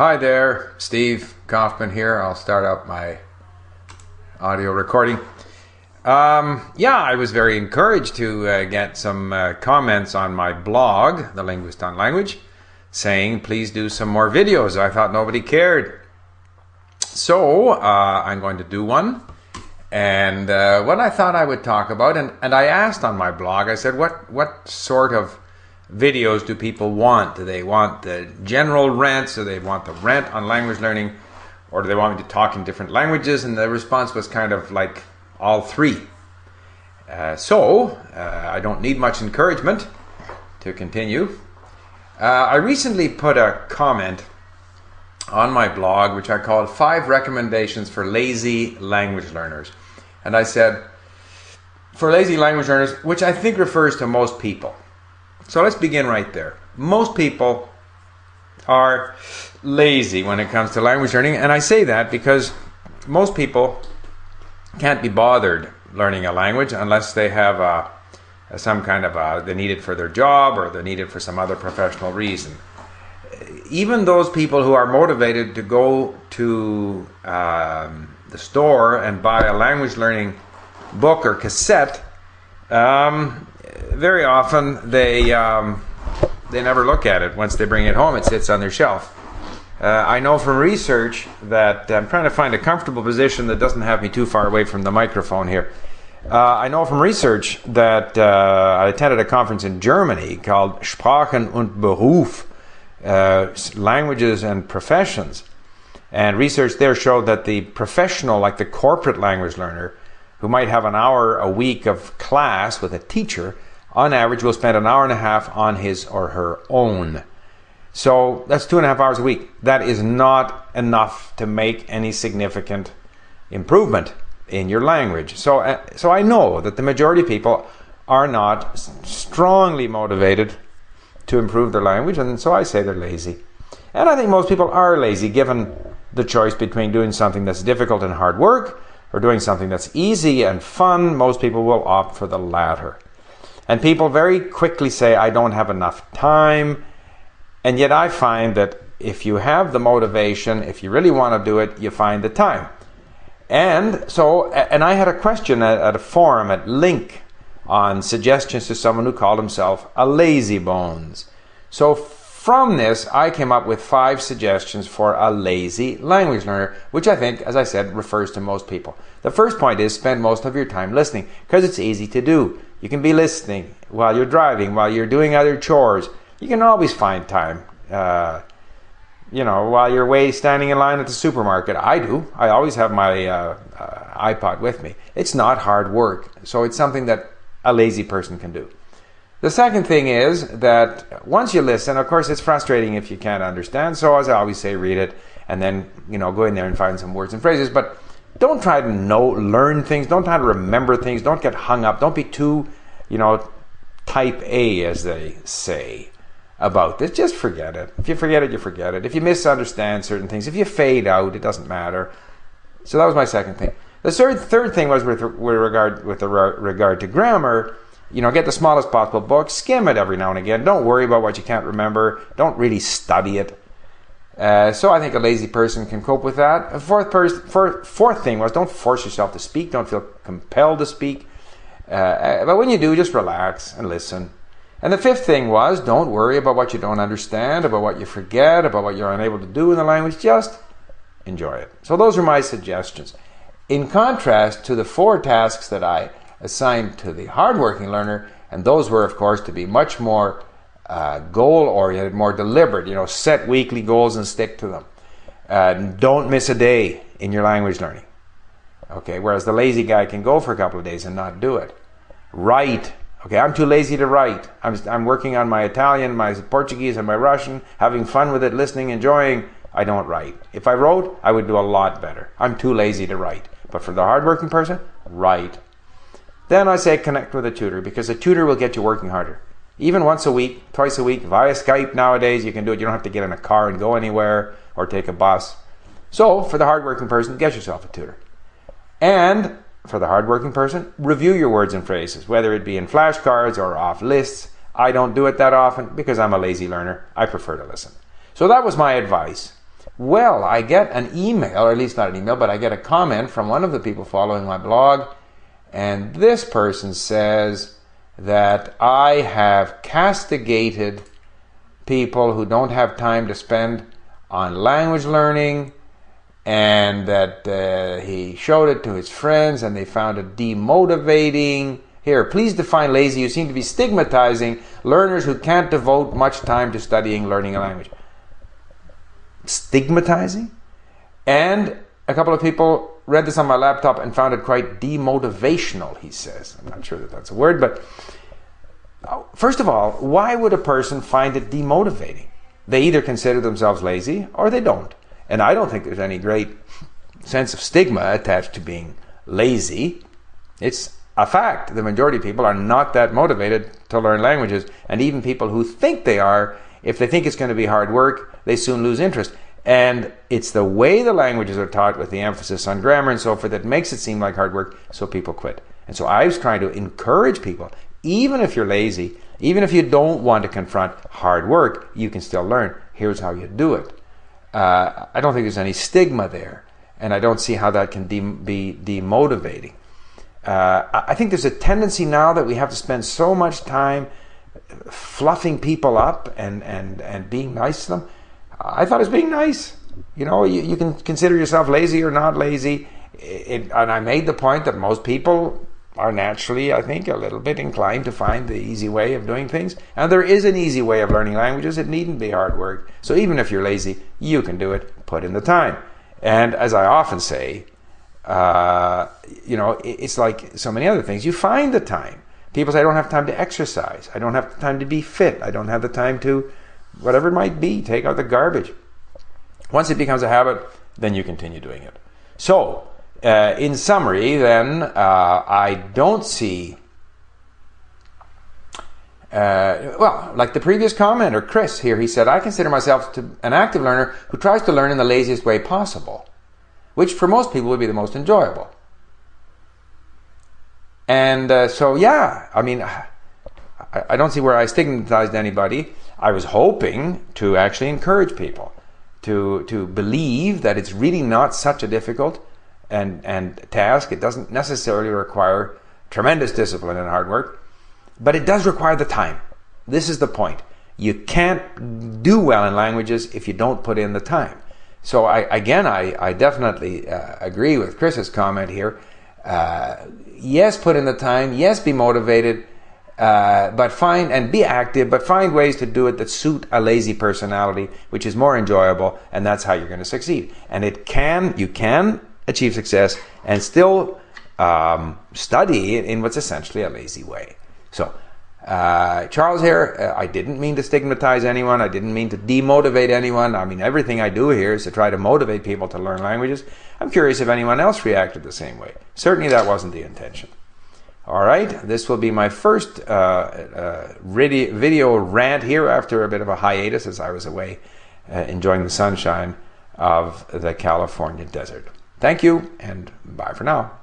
Hi there, Steve Kaufmann here. I'll start up my audio recording. Um, yeah, I was very encouraged to uh, get some uh, comments on my blog, The Linguist on Language, saying please do some more videos. I thought nobody cared. So uh, I'm going to do one. And uh, what I thought I would talk about, and, and I asked on my blog, I said, what, what sort of videos do people want? Do they want the general rants? Do they want the rant on language learning? Or do they want me to talk in different languages? And the response was kind of like all three. Uh, so, uh, I don't need much encouragement to continue. Uh, I recently put a comment on my blog, which I called Five Recommendations for Lazy Language Learners. And I said, for lazy language learners, which I think refers to most people. So let's begin right there. Most people are lazy when it comes to language learning, and I say that because most people can't be bothered learning a language unless they have a, a, some kind of a, they need it for their job or they need it for some other professional reason. Even those people who are motivated to go to um, the store and buy a language learning book or cassette, um, very often they um, they never look at it. Once they bring it home, it sits on their shelf. Uh, I know from research that I'm trying to find a comfortable position that doesn't have me too far away from the microphone here. Uh, I know from research that uh, I attended a conference in Germany called Sprachen und Beruf, uh, languages and professions. And research there showed that the professional, like the corporate language learner, who might have an hour a week of class with a teacher, on average will spend an hour and a half on his or her own. So that's two and a half hours a week. That is not enough to make any significant improvement in your language. So, uh, so I know that the majority of people are not strongly motivated to improve their language, and so I say they're lazy. And I think most people are lazy given the choice between doing something that's difficult and hard work or doing something that's easy and fun. Most people will opt for the latter. And people very quickly say, I don't have enough time. And yet I find that if you have the motivation, if you really want to do it, you find the time. And so, and I had a question at, at a forum at LingQ on suggestions to someone who called himself a lazy bones. So from this, I came up with five suggestions for a lazy language learner, which I think, as I said, refers to most people. The first point is spend most of your time listening because it's easy to do. You can be listening while you're driving, while you're doing other chores. You can always find time. Uh, you know, while you're way standing in line at the supermarket. I do. I always have my uh, uh, iPod with me. It's not hard work, so it's something that a lazy person can do. The second thing is that once you listen, of course, it's frustrating if you can't understand. So, as I always say, read it and then you know go in there and find some words and phrases. But don't try to know, learn things. Don't try to remember things. Don't get hung up. Don't be too, you know, type A, as they say, about this. Just forget it. If you forget it, you forget it. If you misunderstand certain things, if you fade out, it doesn't matter. So that was my second thing. The third third thing was with, with regard with regard to grammar. You know, get the smallest possible book, skim it every now and again. Don't worry about what you can't remember. Don't really study it. Uh, so I think a lazy person can cope with that. A fourth, pers- fourth, fourth thing was don't force yourself to speak. Don't feel compelled to speak. Uh, but when you do, just relax and listen. And the fifth thing was don't worry about what you don't understand, about what you forget, about what you're unable to do in the language. Just enjoy it. So those are my suggestions. In contrast to the four tasks that I assigned to the hardworking learner, and those were, of course, to be much more uh, goal oriented, more deliberate. You know, set weekly goals and stick to them. Uh, don't miss a day in your language learning. Okay, whereas the lazy guy can go for a couple of days and not do it. Write. Okay, I'm too lazy to write. I'm, I'm working on my Italian, my Portuguese, and my Russian, having fun with it, listening, enjoying. I don't write. If I wrote, I would do a lot better. I'm too lazy to write. But for the hardworking person, write. Then I say connect with a tutor because a tutor will get you working harder even once a week, twice a week, via Skype nowadays, you can do it. You don't have to get in a car and go anywhere or take a bus. So, for the hardworking person, get yourself a tutor. And for the hardworking person, review your words and phrases, whether it be in flashcards or off lists. I don't do it that often because I'm a lazy learner. I prefer to listen. So, that was my advice. Well, I get an email, or at least not an email, but I get a comment from one of the people following my blog, and this person says that I have castigated people who don't have time to spend on language learning and that uh, he showed it to his friends and they found it demotivating. Here, please define lazy. You seem to be stigmatizing learners who can't devote much time to studying learning a language. Stigmatizing? And a couple of people read this on my laptop and found it quite demotivational, he says. I'm not sure that that's a word, but uh, first of all, why would a person find it demotivating? They either consider themselves lazy or they don't. And I don't think there's any great sense of stigma attached to being lazy. It's a fact. The majority of people are not that motivated to learn languages. And even people who think they are, if they think it's going to be hard work, they soon lose interest. And it's the way the languages are taught with the emphasis on grammar and so forth that makes it seem like hard work, so people quit. And so I was trying to encourage people, even if you're lazy, even if you don't want to confront hard work, you can still learn. Here's how you do it uh, I don't think there's any stigma there, and I don't see how that can de- be demotivating. Uh, I think there's a tendency now that we have to spend so much time fluffing people up and, and, and being nice to them. I thought it was being nice. You know, you, you can consider yourself lazy or not lazy. It, and I made the point that most people are naturally, I think, a little bit inclined to find the easy way of doing things. And there is an easy way of learning languages. It needn't be hard work. So even if you're lazy, you can do it. Put in the time. And as I often say, uh, you know, it's like so many other things. You find the time. People say, I don't have time to exercise. I don't have the time to be fit. I don't have the time to, whatever it might be, take out the garbage. Once it becomes a habit, then you continue doing it. So, uh, in summary, then, uh, I don't see. Uh, well, like the previous commenter, Chris here, he said, I consider myself to an active learner who tries to learn in the laziest way possible, which for most people would be the most enjoyable. And uh, so, yeah, I mean, I, I don't see where I stigmatized anybody. I was hoping to actually encourage people to to believe that it's really not such a difficult and, and task. It doesn't necessarily require tremendous discipline and hard work, but it does require the time. This is the point. You can't do well in languages if you don't put in the time. So I, again, I, I definitely uh, agree with Chris's comment here. Uh, yes, put in the time. Yes, be motivated. Uh, but find and be active, but find ways to do it that suit a lazy personality, which is more enjoyable, and that's how you're going to succeed. And it can, you can achieve success and still um, study in what's essentially a lazy way. So, uh, Charles here, uh, I didn't mean to stigmatize anyone. I didn't mean to demotivate anyone. I mean, everything I do here is to try to motivate people to learn languages. I'm curious if anyone else reacted the same way. Certainly, that wasn't the intention. All right, this will be my first uh, uh video rant here after a bit of a hiatus as I was away uh, enjoying the sunshine of the California desert. Thank you, and bye for now.